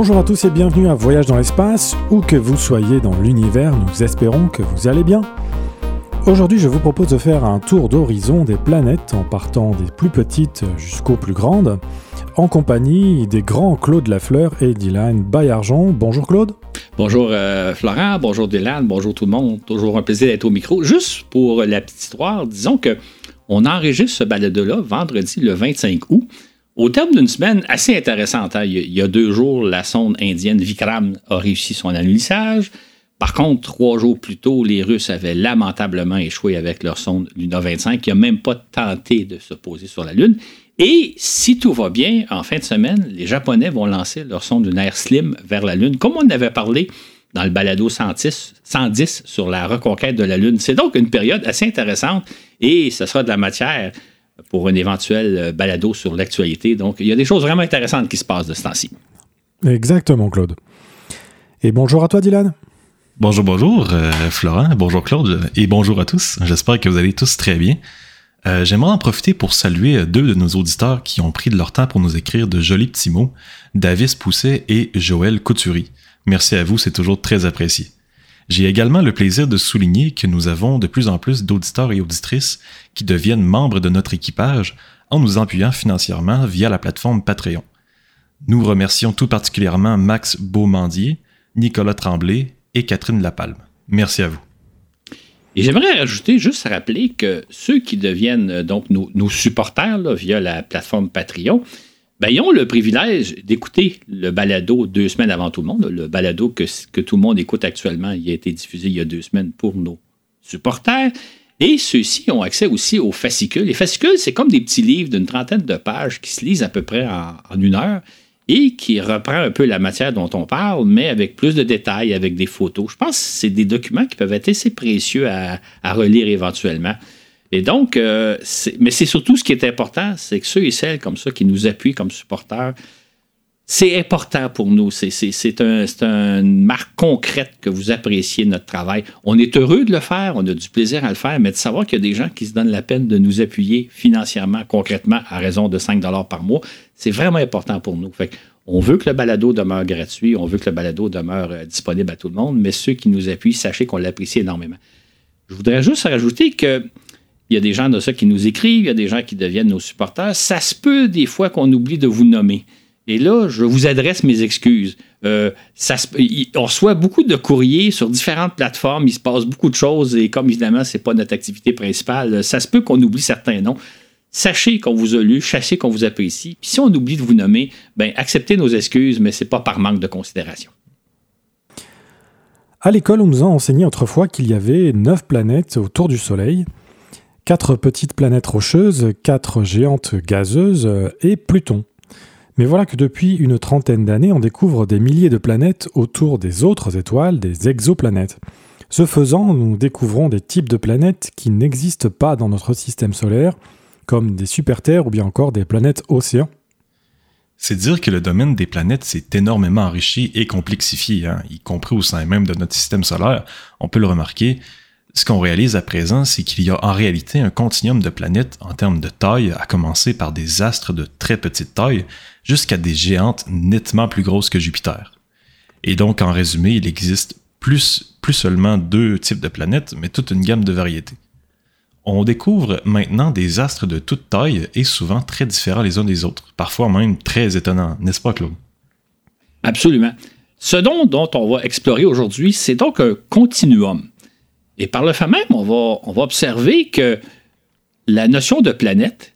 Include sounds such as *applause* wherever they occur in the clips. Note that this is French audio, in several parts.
Bonjour à tous et bienvenue à Voyage dans l'espace, où que vous soyez dans l'univers, nous espérons que vous allez bien. Aujourd'hui, je vous propose de faire un tour d'horizon des planètes en partant des plus petites jusqu'aux plus grandes, en compagnie des grands Claude Lafleur et Dylan Bayargent. Bonjour Claude. Bonjour euh, Florent, bonjour Dylan, bonjour tout le monde. Toujours un plaisir d'être au micro. Juste pour la petite histoire, disons que on enregistre ce balade-là vendredi le 25 août. Au terme d'une semaine assez intéressante, hein. il, y a, deux jours, la sonde indienne Vikram a réussi son alunissage. Par contre, trois jours plus tôt, les Russes avaient lamentablement échoué avec leur sonde Luna 25, qui n'a même pas tenté de se poser sur la Lune. Et si tout va bien, en fin de semaine, les Japonais vont lancer leur sonde lunaire Slim vers la Lune, comme on avait parlé dans le balado 110, 110 sur la reconquête de la Lune. C'est donc une période assez intéressante et ce sera de la matière pour un éventuel euh, balado sur l'actualité. Donc, il y a des choses vraiment intéressantes qui se passent de ce temps-ci. Exactement, Claude. Et bonjour à toi, Dylan. Bonjour, bonjour, euh, Florent. Bonjour, Claude. Et bonjour à tous. J'espère que vous allez tous très bien. Euh, j'aimerais en profiter pour saluer deux de nos auditeurs qui ont pris de leur temps pour nous écrire de jolis petits mots, Davis Pousset et Joël Couturi. Merci à vous, c'est toujours très apprécié. J'ai également le plaisir de souligner que nous avons de plus en plus d'auditeurs et auditrices qui deviennent membres de notre équipage en nous appuyant financièrement via la plateforme Patreon. Nous remercions tout particulièrement Max Beaumandier, Nicolas Tremblay et Catherine Lapalme. Merci à vous. Et j'aimerais rajouter, juste rappeler que ceux qui deviennent euh, donc nos, supporters via la plateforme Patreon, ben, ils ont le privilège d'écouter le balado deux semaines avant tout le monde. Le balado que, tout le monde écoute actuellement, il a été diffusé il y a deux semaines pour nos supporters. Et ceux-ci ont accès aussi aux fascicules. Les fascicules, c'est comme des petits livres d'une trentaine de pages qui se lisent à peu près en, une heure et qui reprend un peu la matière dont on parle, mais avec plus de détails, avec des photos. Je pense que c'est des documents qui peuvent être assez précieux à relire éventuellement. Et donc, euh, mais c'est surtout ce qui est important, c'est que ceux et celles comme ça qui nous appuient comme supporters, c'est important pour nous. C'est un, une marque concrète que vous appréciez notre travail. On est heureux de le faire, on a du plaisir à le faire, mais de savoir qu'il y a des gens qui se donnent la peine de nous appuyer financièrement, concrètement, à raison de 5 par mois, c'est vraiment important pour nous. Fait on veut que le balado demeure gratuit, on veut que le balado demeure euh, disponible à tout le monde, mais ceux qui nous appuient, sachez qu'on l'apprécie énormément. Je voudrais juste rajouter que il y a des gens de ça qui nous écrivent, il y a des gens qui deviennent nos supporters. Ça se peut des fois qu'on oublie de vous nommer. Et là, je vous adresse mes excuses. Euh, ça on reçoit beaucoup de courriers sur différentes plateformes, il se passe beaucoup de choses et comme évidemment, ce n'est pas notre activité principale, ça se peut qu'on oublie certains noms. Sachez qu'on vous a lu, sachez qu'on vous apprécie. Puis si on oublie de vous nommer, ben acceptez nos excuses, mais ce n'est pas par manque de considération. À l'école, on nous a enseigné autrefois qu'il y avait neuf planètes autour du Soleil. Quatre petites planètes rocheuses, quatre géantes gazeuses et Pluton. Mais voilà que depuis une trentaine d'années, on découvre des milliers de planètes autour des autres étoiles, des exoplanètes. Ce faisant, nous découvrons des types de planètes qui n'existent pas dans notre système solaire, comme des super-terres ou bien encore des planètes océans. C'est dire que le domaine des planètes s'est énormément enrichi et complexifié, hein, y compris au sein même de notre système solaire. On peut le remarquer, ce qu'on réalise à présent, c'est qu'il y a en réalité un continuum de planètes en termes de taille, à commencer par des astres de très petite taille jusqu'à des géantes nettement plus grosses que Jupiter. Et donc, en résumé, il existe plus, plus seulement deux types de planètes, mais toute une gamme de variétés. On découvre maintenant des astres de toute taille et souvent très différents les uns des autres, parfois même très étonnants, n'est-ce pas, Claude? Absolument. Ce dont, dont on va explorer aujourd'hui, c'est donc un continuum. Et par le fait même, on va, observer que la notion de planète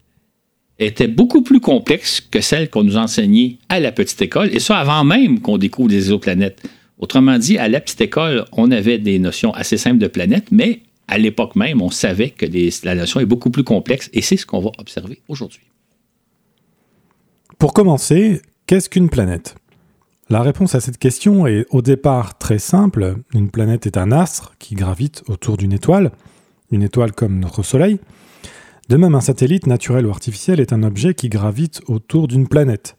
était beaucoup plus complexe que celle qu'on nous enseignait à la petite école, et ça avant même qu'on découvre des exoplanètes. Autrement dit, à la petite école, on avait des notions assez simples de planètes, mais à l'époque même, on savait que la notion est beaucoup plus complexe, et c'est ce qu'on va observer aujourd'hui. Pour commencer, qu'est-ce qu'une planète? La réponse à cette question est au départ très simple. Une planète est un astre qui gravite autour d'une étoile, une étoile comme notre Soleil. De même, un satellite naturel ou artificiel est un objet qui gravite autour d'une planète.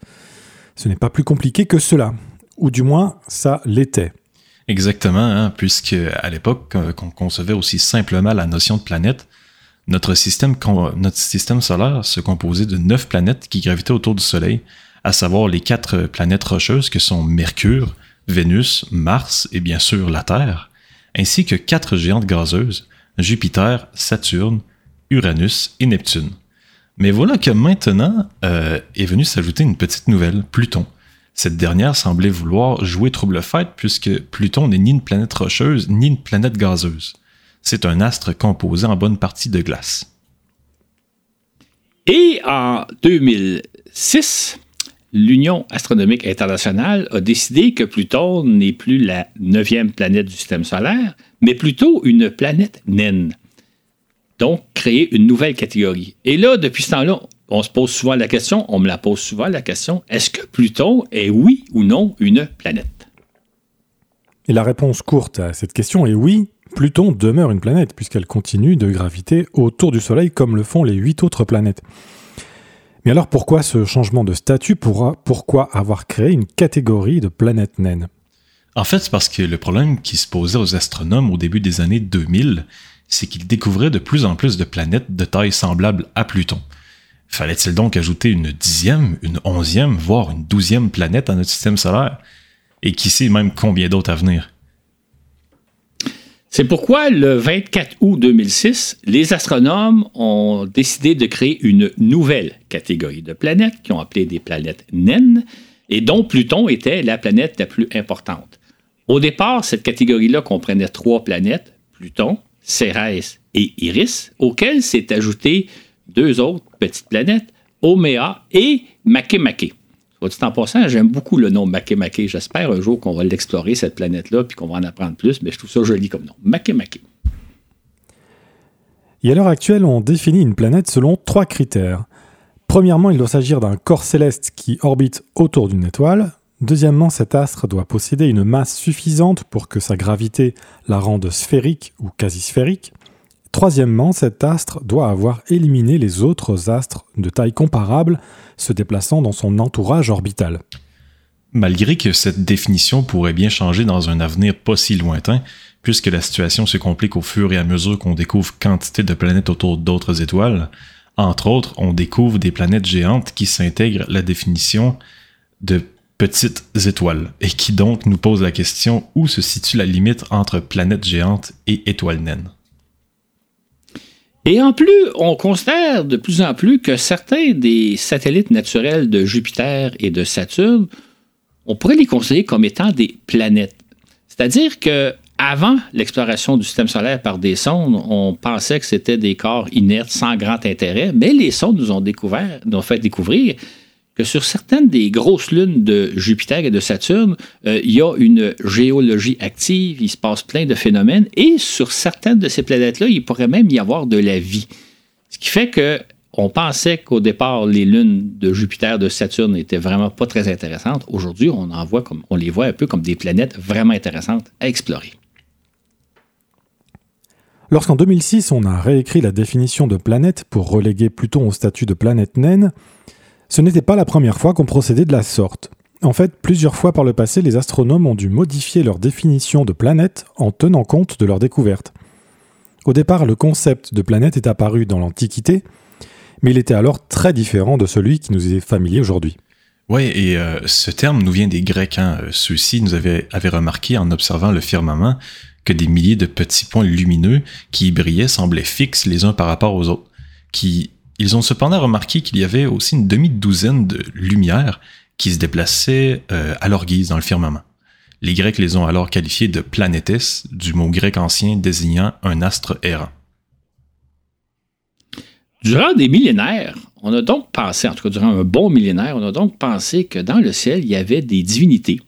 Ce n'est pas plus compliqué que cela, ou du moins ça l'était. Exactement, hein, puisque à l'époque, qu'on concevait aussi simplement la notion de planète, notre système, notre système solaire se composait de neuf planètes qui gravitaient autour du Soleil, à savoir les quatre planètes rocheuses que sont Mercure, Vénus, Mars et bien sûr la Terre, ainsi que quatre géantes gazeuses, Jupiter, Saturne, Uranus et Neptune. Mais voilà que maintenant euh, est venue s'ajouter une petite nouvelle, Pluton. Cette dernière semblait vouloir jouer trouble-fête puisque Pluton n'est ni une planète rocheuse ni une planète gazeuse. C'est un astre composé en bonne partie de glace. Et en 2006, l'Union astronomique internationale a décidé que Pluton n'est plus la neuvième planète du système solaire, mais plutôt une planète naine. Donc, créer une nouvelle catégorie. Et là, depuis ce temps-là, on se pose souvent la question, on me la pose souvent la question, est-ce que Pluton est oui ou non une planète? Et la réponse courte à cette question est oui, Pluton demeure une planète puisqu'elle continue de graviter autour du Soleil comme le font les huit autres planètes. Mais alors pourquoi ce changement de statut Pourquoi avoir créé une catégorie de planètes naines? En fait, c'est parce que le problème qui se posait aux astronomes au début des années 2000, c'est qu'ils découvraient de plus en plus de planètes de taille semblable à Pluton. Fallait-il donc ajouter une dixième, une onzième, voire une douzième planète à notre système solaire? Et qui sait même combien d'autres à venir? C'est pourquoi le 24 août 2006, les astronomes ont décidé de créer une nouvelle catégorie de planètes qu'ils ont appelées des planètes naines et dont Pluton était la planète la plus importante. Au départ, cette catégorie-là comprenait trois planètes, Pluton, Cérès et Iris, auxquelles s'est ajouté deux autres petites planètes, Oméa et Makemake. Soit en passant, j'aime beaucoup le nom Makemake. J'espère un jour qu'on va l'explorer, cette planète-là, puis qu'on va en apprendre plus, mais je trouve ça joli comme nom. Makemake. Et à l'heure actuelle, on définit une planète selon trois critères. Premièrement, il doit s'agir d'un corps céleste qui orbite autour d'une étoile. Deuxièmement, cet astre doit posséder une masse suffisante pour que sa gravité la rende sphérique ou quasi sphérique. Troisièmement, cet astre doit avoir éliminé les autres astres de taille comparable se déplaçant dans son entourage orbital. Malgré que cette définition pourrait bien changer dans un avenir pas si lointain, puisque la situation se complique au fur et à mesure qu'on découvre quantité de planètes autour d'autres étoiles, entre autres, on découvre des planètes géantes qui s'intègrent la définition de petites étoiles, et qui donc nous pose la question où se situe la limite entre planètes géantes et étoiles naines? Et en plus, on considère de plus en plus que certains des satellites naturels de Jupiter et de Saturne, on pourrait les considérer comme étant des planètes. C'est-à-dire que avant l'exploration du système solaire par des sondes, on pensait que c'était des corps inertes sans grand intérêt, mais les sondes nous ont découvert, nous ont fait découvrir que sur certaines des grosses lunes de Jupiter et de Saturne, euh, il y a une géologie active, il se passe plein de phénomènes, et sur certaines de ces planètes-là, il pourrait même y avoir de la vie. Ce qui fait que on pensait qu'au départ, les lunes de Jupiter, de Saturne n'étaient vraiment pas très intéressantes. Aujourd'hui, on, en voit comme, on les voit un peu comme des planètes vraiment intéressantes à explorer. Lorsqu'en 2006, on a réécrit la définition de planète pour reléguer Pluton au statut de planète naine, ce n'était pas la première fois qu'on procédait de la sorte. En fait, plusieurs fois par le passé, les astronomes ont dû modifier leur définition de planète en tenant compte de leur découverte. Au départ, le concept de planète est apparu dans l'Antiquité, mais il était alors très différent de celui qui nous est familier aujourd'hui. Oui, et euh, ce terme nous vient des Grecs. Hein. Ceux-ci nous avaient, avaient remarqué en observant le firmament que des milliers de petits points lumineux qui y brillaient semblaient fixes les uns par rapport aux autres, qui ils ont cependant remarqué qu'il y avait aussi une demi-douzaine de lumières qui se déplaçaient euh, à leur guise dans le firmament. Les Grecs les ont alors qualifiés de planétes, du mot grec ancien désignant un astre errant. Durant des millénaires, on a donc pensé, en tout cas durant un bon millénaire, on a donc pensé que dans le ciel, il y avait des divinités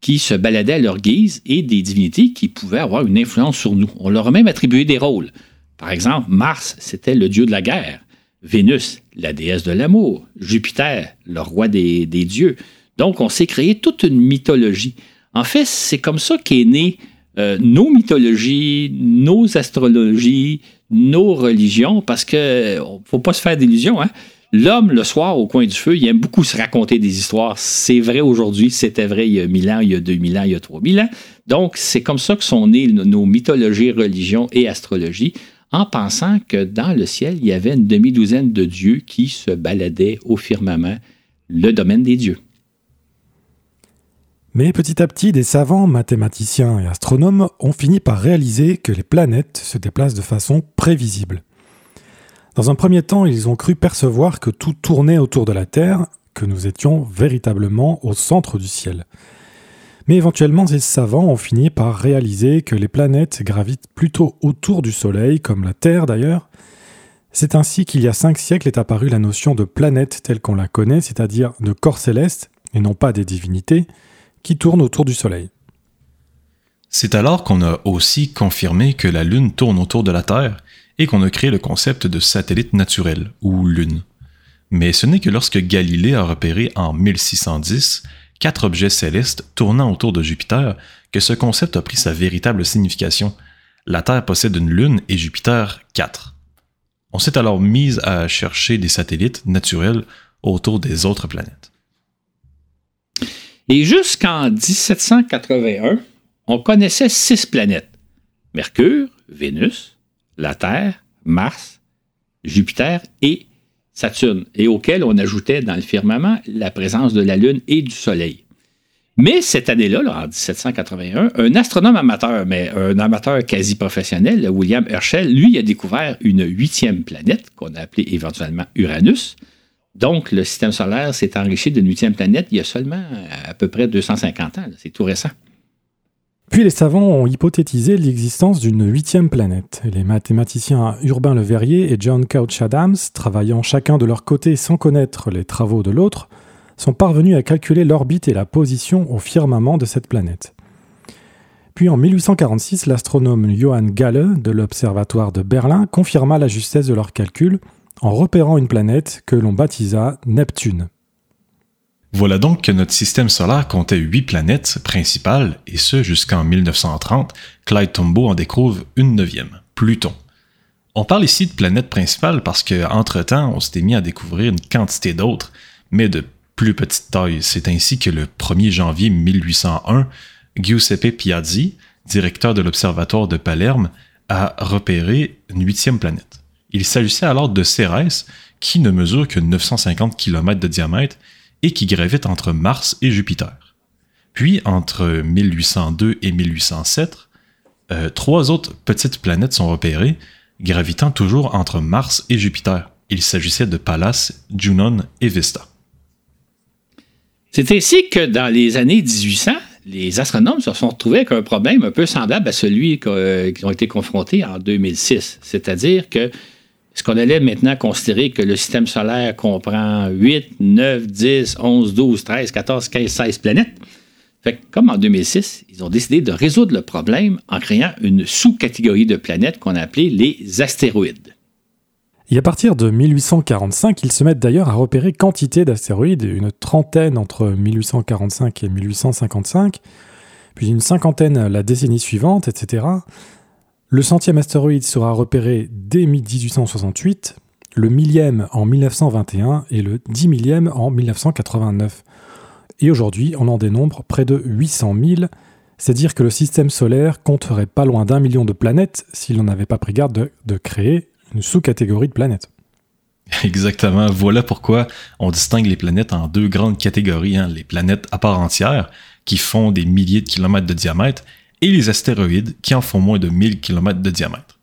qui se baladaient à leur guise et des divinités qui pouvaient avoir une influence sur nous. On leur a même attribué des rôles. Par exemple, Mars, c'était le dieu de la guerre. Vénus, la déesse de l'amour, Jupiter, le roi des, dieux. Donc, on s'est créé toute une mythologie. En fait, c'est comme ça qu'est née euh, nos mythologies, nos astrologies, nos religions, parce que faut pas se faire d'illusions. Hein? L'homme, le soir, au coin du feu, il aime beaucoup se raconter des histoires. C'est vrai aujourd'hui, c'était vrai il y a 1000 ans, il y a 2000 ans, il y a 3000 ans. Donc, c'est comme ça que sont nées nos mythologies, religions et astrologies en pensant que dans le ciel, il y avait une demi-douzaine de dieux qui se baladaient au firmament le domaine des dieux. Mais petit à petit, des savants, mathématiciens et astronomes ont fini par réaliser que les planètes se déplacent de façon prévisible. Dans un premier temps, ils ont cru percevoir que tout tournait autour de la Terre, que nous étions véritablement au centre du ciel. Mais éventuellement, ces savants ont fini par réaliser que les planètes gravitent plutôt autour du Soleil, comme la Terre d'ailleurs. C'est ainsi qu'il y a cinq siècles est apparue la notion de planète telle qu'on la connaît, c'est-à-dire de corps célestes, et non pas des divinités, qui tournent autour du Soleil. C'est alors qu'on a aussi confirmé que la Lune tourne autour de la Terre et qu'on a créé le concept de satellite naturel, ou Lune. Mais ce n'est que lorsque Galilée a repéré en 1610 quatre objets célestes tournant autour de Jupiter que ce concept a pris sa véritable signification. La Terre possède une Lune et Jupiter quatre. On s'est alors mis à chercher des satellites naturels autour des autres planètes. Et jusqu'en 1781, on connaissait six planètes. Mercure, Vénus, la Terre, Mars, Jupiter et Saturne, et auquel on ajoutait dans le firmament la présence de la Lune et du Soleil. Mais cette année-là, en 1781, un astronome amateur, mais un amateur quasi professionnel, William Herschel, lui a découvert une huitième planète qu'on a appelée éventuellement Uranus, donc, le système solaire s'est enrichi d'une huitième planète il y a seulement à peu près 250 ans. C'est tout récent. Puis les savants ont hypothétisé l'existence d'une huitième planète. Les mathématiciens Urbain Le Verrier et John Couch Adams, travaillant chacun de leur côté sans connaître les travaux de l'autre, sont parvenus à calculer l'orbite et la position au firmament de cette planète. Puis en 1846, l'astronome Johann Galle de l'Observatoire de Berlin confirma la justesse de leurs calculs en repérant une planète que l'on baptisa Neptune. Voilà donc que notre système solaire comptait huit planètes principales, et ce jusqu'en 1930, Clyde Tombaugh en découvre une neuvième, Pluton. On parle ici de planète principale parce qu'entre-temps, on s'était mis à découvrir une quantité d'autres, mais de plus petite taille. C'est ainsi que le 1er janvier 1801, Giuseppe Piazzi, directeur de l'Observatoire de Palerme, a repéré une huitième planète. Il s'agissait alors de Cérès, qui ne mesure que 950 km de diamètre et qui gravite entre Mars et Jupiter. Puis, entre 1802 et 1807, euh, trois autres petites planètes sont repérées, gravitant toujours entre Mars et Jupiter. Il s'agissait de Pallas, Junon et Vesta. C'est ainsi que dans les années 1800, les astronomes se sont retrouvés avec un problème un peu semblable à celui qu'ils ont été confrontés en 2006. C'est-à-dire que est-ce qu'on allait maintenant considérer que le système solaire comprend 8, 9, 10, 11, 12, 13, 14, 15, 16 planètes? Fait comme en 2006, ils ont décidé de résoudre le problème en créant une sous-catégorie de planètes qu'on a appelée les astéroïdes. Et à partir de 1845, ils se mettent d'ailleurs à repérer quantité d'astéroïdes, une trentaine entre 1845 et 1855, puis une cinquantaine la décennie suivante, etc. Le centième astéroïde sera repéré dès 1868, le millième en 1921 et le dix millième en 1989. Et aujourd'hui, on en dénombre près de 800 000, c'est dire que le système solaire compterait pas loin d'un million de planètes s'il n'en avait pas pris garde de, créer une sous-catégorie de planètes. *laughs* Exactement. Voilà pourquoi on distingue les planètes en deux grandes catégories. Hein. Les planètes à part entière, qui font des milliers de kilomètres de diamètre, et les astéroïdes qui en font moins de 1000 km de diamètre.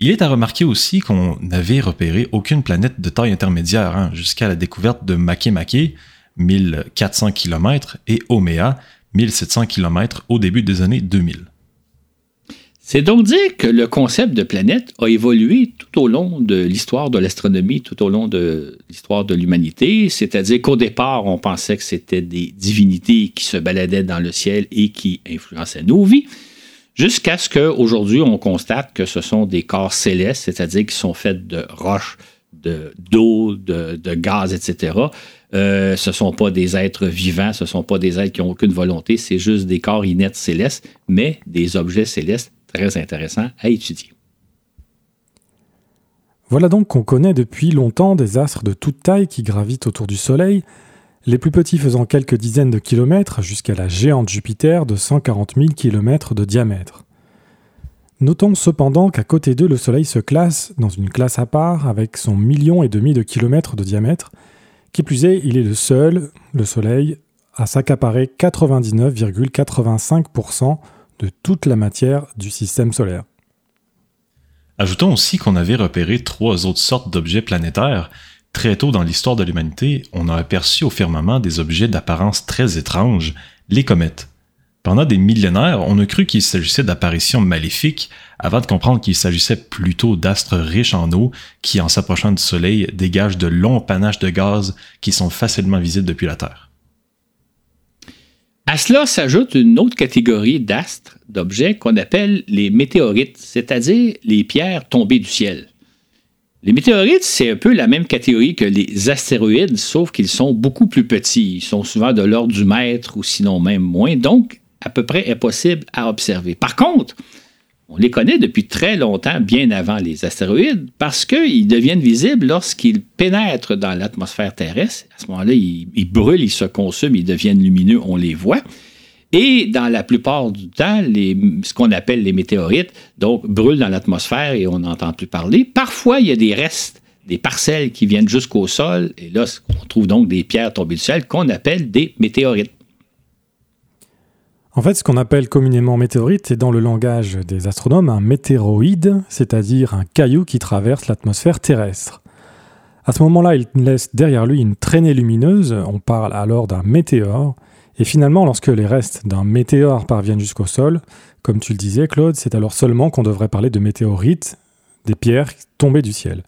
Il est à remarquer aussi qu'on n'avait repéré aucune planète de taille intermédiaire hein, jusqu'à la découverte de Makemake, 1400 km, et Omea, 1700 km au début des années 2000. C'est donc dire que le concept de planète a évolué tout au long de l'histoire de l'astronomie, tout au long de l'histoire de l'humanité. C'est-à-dire qu'au départ, on pensait que c'était des divinités qui se baladaient dans le ciel et qui influençaient nos vies, jusqu'à ce qu'aujourd'hui, on constate que ce sont des corps célestes, c'est-à-dire qui sont faits de roches, d'eau, de, gaz, etc. Euh, ce ne sont pas des êtres vivants, ce ne sont pas des êtres qui n'ont aucune volonté, c'est juste des corps inertes célestes, mais des objets célestes très intéressant à étudier. Voilà donc qu'on connaît depuis longtemps des astres de toute taille qui gravitent autour du Soleil, les plus petits faisant quelques dizaines de kilomètres jusqu'à la géante Jupiter de 140 000 km de diamètre. Notons cependant qu'à côté d'eux, le Soleil se classe dans une classe à part avec son million et demi de kilomètres de diamètre, Qui plus est, il est le seul, le Soleil, à s'accaparer 99,85% de toute la matière du système solaire. Ajoutons aussi qu'on avait repéré trois autres sortes d'objets planétaires. Très tôt dans l'histoire de l'humanité, on a aperçu au firmament des objets d'apparence très étrange, les comètes. Pendant des millénaires, on a cru qu'il s'agissait d'apparitions maléfiques, avant de comprendre qu'il s'agissait plutôt d'astres riches en eau qui, en s'approchant du Soleil, dégagent de longs panaches de gaz qui sont facilement visibles depuis la Terre. À cela s'ajoute une autre catégorie d'astres, d'objets qu'on appelle les météorites, c'est-à-dire les pierres tombées du ciel. Les météorites, c'est un peu la même catégorie que les astéroïdes, sauf qu'ils sont beaucoup plus petits. Ils sont souvent de l'ordre du mètre ou sinon même moins, donc à peu près impossible à observer. Par contre, on les connaît depuis très longtemps, bien avant les astéroïdes, parce qu'ils deviennent visibles lorsqu'ils pénètrent dans l'atmosphère terrestre. À ce moment-là, ils, brûlent, ils se consument, ils deviennent lumineux, on les voit. Et dans la plupart du temps, ce qu'on appelle les météorites, donc, brûlent dans l'atmosphère et on n'entend plus parler. Parfois, il y a des restes, des parcelles qui viennent jusqu'au sol, et là, on trouve donc des pierres tombées du ciel qu'on appelle des météorites. En fait, ce qu'on appelle communément météorite est dans le langage des astronomes un météoroïde, c'est-à-dire un caillou qui traverse l'atmosphère terrestre. À ce moment-là, il laisse derrière lui une traînée lumineuse, on parle alors d'un météore, et finalement, lorsque les restes d'un météore parviennent jusqu'au sol, comme tu le disais Claude, c'est alors seulement qu'on devrait parler de météorites, des pierres tombées du ciel.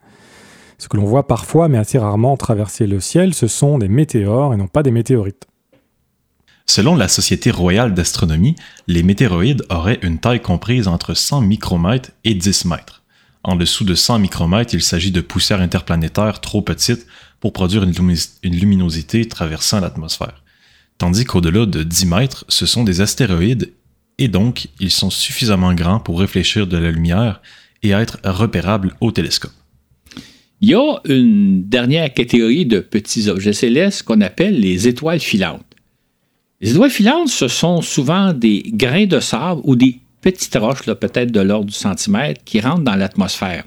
Ce que l'on voit parfois, mais assez rarement traverser le ciel, ce sont des météores et non pas des météorites. Selon la Société royale d'astronomie, les météoroïdes auraient une taille comprise entre 100 micromètres et 10 mètres. En dessous de 100 micromètres, il s'agit de poussières interplanétaires trop petites pour produire une, luminosité traversant l'atmosphère. Tandis qu'au-delà de 10 mètres, ce sont des astéroïdes et donc ils sont suffisamment grands pour réfléchir de la lumière et être repérables au télescope. Il y a une dernière catégorie de petits objets célestes qu'on appelle les étoiles filantes. Les étoiles filantes, ce sont souvent des grains de sable ou des petites roches, peut-être de l'ordre du centimètre, qui rentrent dans l'atmosphère.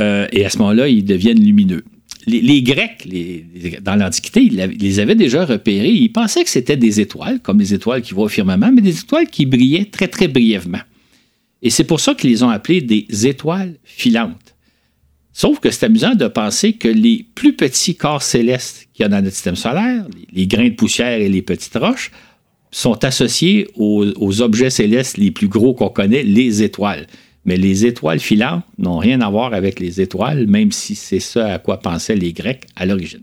Euh, et à ce moment-là, ils deviennent lumineux. Les, Grecs, dans l'Antiquité, les avaient déjà repérés. Ils pensaient que c'était des étoiles, comme les étoiles qui voient au firmament, mais des étoiles qui brillaient très, très brièvement. Et c'est pour ça qu'ils les ont appelées des étoiles filantes. Sauf que c'est amusant de penser que les plus petits corps célestes qu'il y a dans notre système solaire, les, grains de poussière et les petites roches, sont associés aux, objets célestes les plus gros qu'on connaît, les étoiles. Mais les étoiles filantes n'ont rien à voir avec les étoiles, même si c'est ce à quoi pensaient les Grecs à l'origine.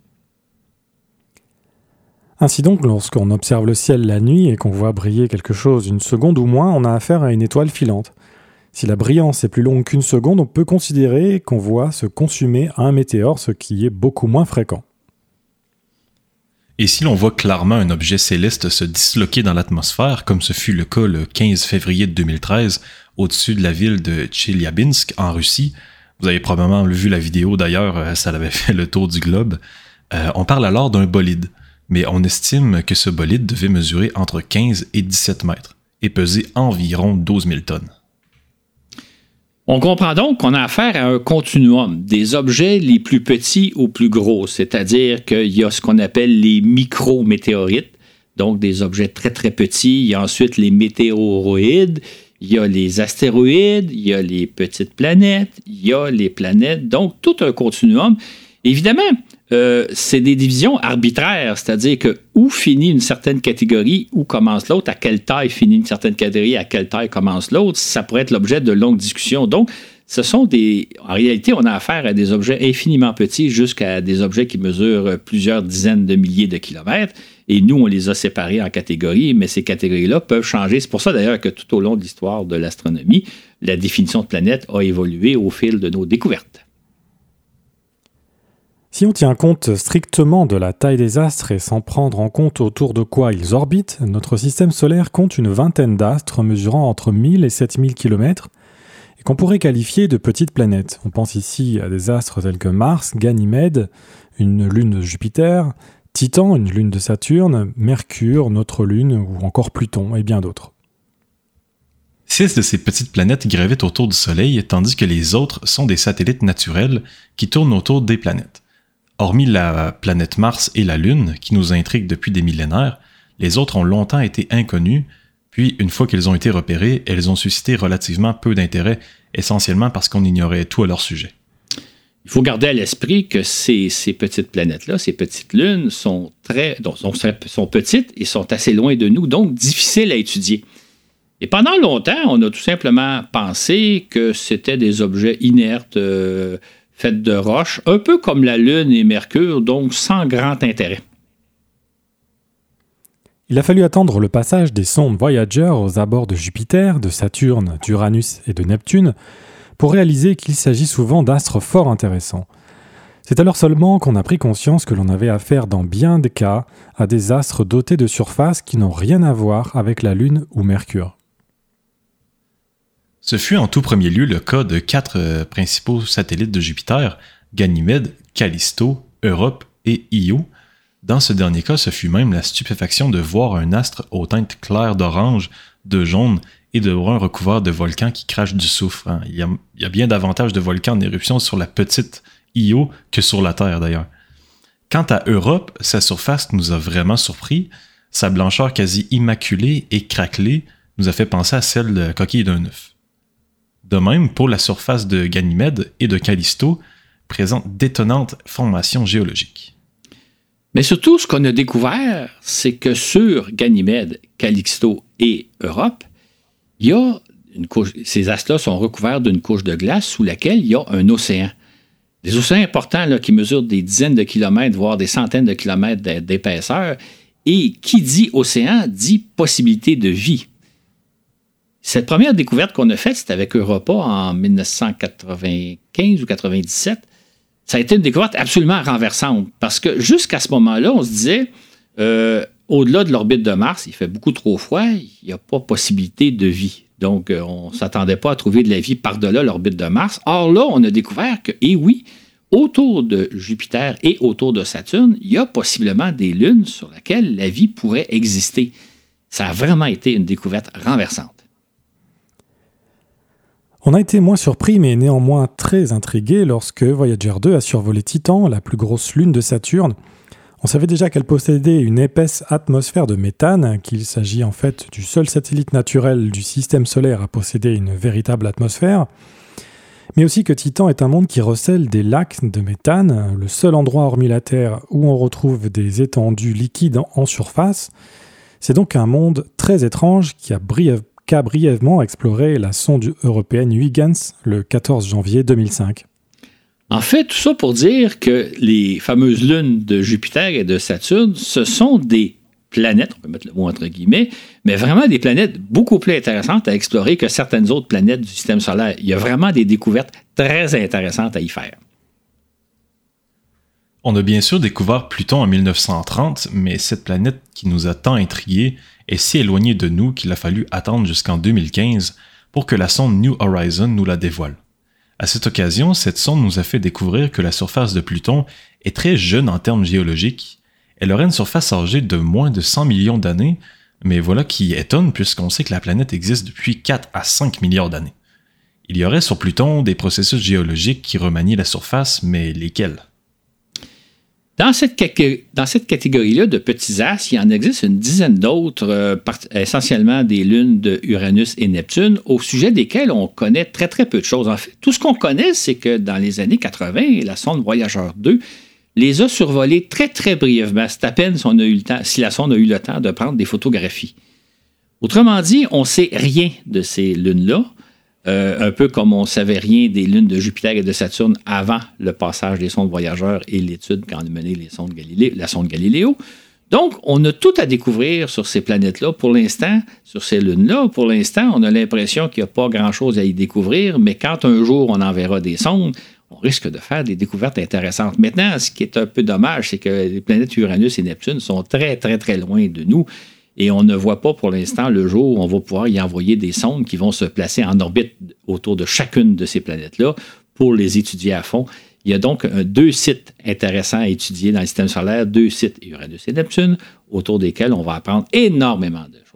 Ainsi donc, lorsqu'on observe le ciel la nuit et qu'on voit briller quelque chose une seconde ou moins, on a affaire à une étoile filante. Si la brillance est plus longue qu'une seconde, on peut considérer qu'on voit se consumer un météore, ce qui est beaucoup moins fréquent. Et si l'on voit clairement un objet céleste se disloquer dans l'atmosphère, comme ce fut le cas le 15 février 2013 au-dessus de la ville de Tcheliabinsk en Russie, vous avez probablement vu la vidéo d'ailleurs, euh, ça avait *laughs* fait le tour du globe, euh, on parle alors d'un bolide, mais on estime que ce bolide devait mesurer entre 15 et 17 mètres et peser environ 12 000 tonnes. On comprend donc qu'on a affaire à un continuum, des objets les plus petits aux plus gros, c'est-à-dire qu'il y a ce qu'on appelle les micrométéorites, donc des objets très très petits, il y a ensuite les météoroïdes, il y a les astéroïdes, il y a les petites planètes, il y a les planètes, donc tout un continuum. Évidemment, euh, c'est des divisions arbitraires, c'est-à-dire que où finit une certaine catégorie, où commence l'autre, à quelle taille finit une certaine catégorie, à quelle taille commence l'autre, ça pourrait être l'objet de longues discussions. Donc, ce sont des. En réalité, on a affaire à des objets infiniment petits jusqu'à des objets qui mesurent plusieurs dizaines de milliers de kilomètres. Et nous, on les a séparés en catégories, mais ces catégories-là peuvent changer. C'est pour ça d'ailleurs que tout au long de l'histoire de l'astronomie, la définition de planète a évolué au fil de nos découvertes. Si on tient compte strictement de la taille des astres et sans prendre en compte autour de quoi ils orbitent, notre système solaire compte une vingtaine d'astres mesurant entre 1000 et 7000 km et qu'on pourrait qualifier de petites planètes. On pense ici à des astres tels que Mars, Ganymède, une lune de Jupiter, Titan, une lune de Saturne, Mercure, notre lune ou encore Pluton et bien d'autres. Six de ces petites planètes gravitent autour du Soleil, tandis que les autres sont des satellites naturels qui tournent autour des planètes. Hormis la planète Mars et la Lune, qui nous intriguent depuis des millénaires, les autres ont longtemps été inconnues, puis une fois qu'elles ont été repérées, elles ont suscité relativement peu d'intérêt, essentiellement parce qu'on ignorait tout à leur sujet. Il faut garder à l'esprit que ces, petites planètes-là, ces petites lunes, sont, très, sont petites et sont assez loin de nous, donc difficiles à étudier. Et pendant longtemps, on a tout simplement pensé que c'était des objets inertes euh, faits de roches, un peu comme la Lune et Mercure, donc sans grand intérêt. Il a fallu attendre le passage des sondes Voyager aux abords de Jupiter, de Saturne, d'Uranus et de Neptune pour réaliser qu'il s'agit souvent d'astres fort intéressants. C'est alors seulement qu'on a pris conscience que l'on avait affaire dans bien des cas à des astres dotés de surfaces qui n'ont rien à voir avec la Lune ou Mercure. Ce fut en tout premier lieu le cas de quatre euh, principaux satellites de Jupiter, Ganymède, Callisto, Europe et Io. Dans ce dernier cas, ce fut même la stupéfaction de voir un astre aux teintes claires d'orange, de jaune et de brun recouvert de volcans qui crachent du soufre. Hein. Il, y a, bien davantage de volcans en éruption sur la petite Io que sur la Terre d'ailleurs. Quant à Europe, sa surface nous a vraiment surpris. Sa blancheur quasi immaculée et craquelée nous a fait penser à celle de coquille d'un œuf. De même, pour la surface de Ganymède et de Callisto, présente d'étonnantes formations géologiques. Mais surtout, ce qu'on a découvert, c'est que sur Ganymède, Callisto et Europe, il ces astres-là sont recouverts d'une couche de glace sous laquelle il y a un océan. Des océans importants là, qui mesurent des dizaines de kilomètres, voire des centaines de kilomètres d'épaisseur. Et qui dit océan dit possibilité de vie. Cette première découverte qu'on a faite, c'était avec Europa en 1995 ou 97. Ça a été une découverte absolument renversante parce que jusqu'à ce moment-là, on se disait, euh, au-delà de l'orbite de Mars, il fait beaucoup trop froid, il n'y a pas possibilité de vie. Donc, euh, on ne s'attendait pas à trouver de la vie par-delà l'orbite de Mars. Or là, on a découvert que, eh oui, autour de Jupiter et autour de Saturne, il y a possiblement des lunes sur lesquelles la vie pourrait exister. Ça a vraiment été une découverte renversante. On a été moins surpris mais néanmoins très intrigué lorsque Voyager 2 a survolé Titan, la plus grosse lune de Saturne, on savait déjà qu'elle possédait une épaisse atmosphère de méthane, qu'il s'agit en fait du seul satellite naturel du système solaire à posséder une véritable atmosphère, mais aussi que Titan est un monde qui recèle des lacs de méthane, le seul endroit hormis la Terre où on retrouve des étendues liquides en surface. C'est donc un monde très étrange qui a, brièvement exploré la sonde européenne Huygens le 14 janvier 2005. En fait, tout ça pour dire que les fameuses lunes de Jupiter et de Saturne, ce sont des planètes, on peut mettre le mot entre guillemets, mais vraiment des planètes beaucoup plus intéressantes à explorer que certaines autres planètes du système solaire. Il y a vraiment des découvertes très intéressantes à y faire. On a bien sûr découvert Pluton en 1930, mais cette planète qui nous a tant intrigués est si éloignée de nous qu'il a fallu attendre jusqu'en 2015 pour que la sonde New Horizon nous la dévoile. À cette occasion, cette sonde nous a fait découvrir que la surface de Pluton est très jeune en termes géologiques. Elle aurait une surface âgée de moins de 100 millions d'années, mais voilà qui étonne puisqu'on sait que la planète existe depuis 4 à 5 milliards d'années. Il y aurait sur Pluton des processus géologiques qui remanient la surface, mais lesquels? Dans cette, catégorie-là de petits astres, il en existe une dizaine d'autres, euh, essentiellement des lunes de Uranus et Neptune, au sujet desquelles on connaît très très peu de choses. En fait, tout ce qu'on connaît, c'est que dans les années 80, la sonde Voyageur 2 les a survolés très très brièvement. C'est à peine si, a eu si la sonde a eu le temps de prendre des photographies. Autrement dit, on ne sait rien de ces lunes-là. Euh, un peu comme on ne savait rien des lunes de Jupiter et de Saturne avant le passage des sondes voyageurs et l'étude on a mené les sondes la sonde Galiléo. Donc, on a tout à découvrir sur ces planètes-là. Pour l'instant, sur ces lunes-là, pour l'instant, on a l'impression qu'il n'y a pas grand-chose à y découvrir, mais quand un jour on enverra des sondes, on risque de faire des découvertes intéressantes. Maintenant, ce qui est un peu dommage, c'est que les planètes Uranus et Neptune sont très, très, très loin de nous. Et on ne voit pas pour l'instant le jour où on va pouvoir y envoyer des sondes qui vont se placer en orbite autour de chacune de ces planètes-là pour les étudier à fond. Il y a donc deux sites intéressants à étudier dans le système solaire, deux sites Uranus et Neptune, autour desquels on va apprendre énormément de choses.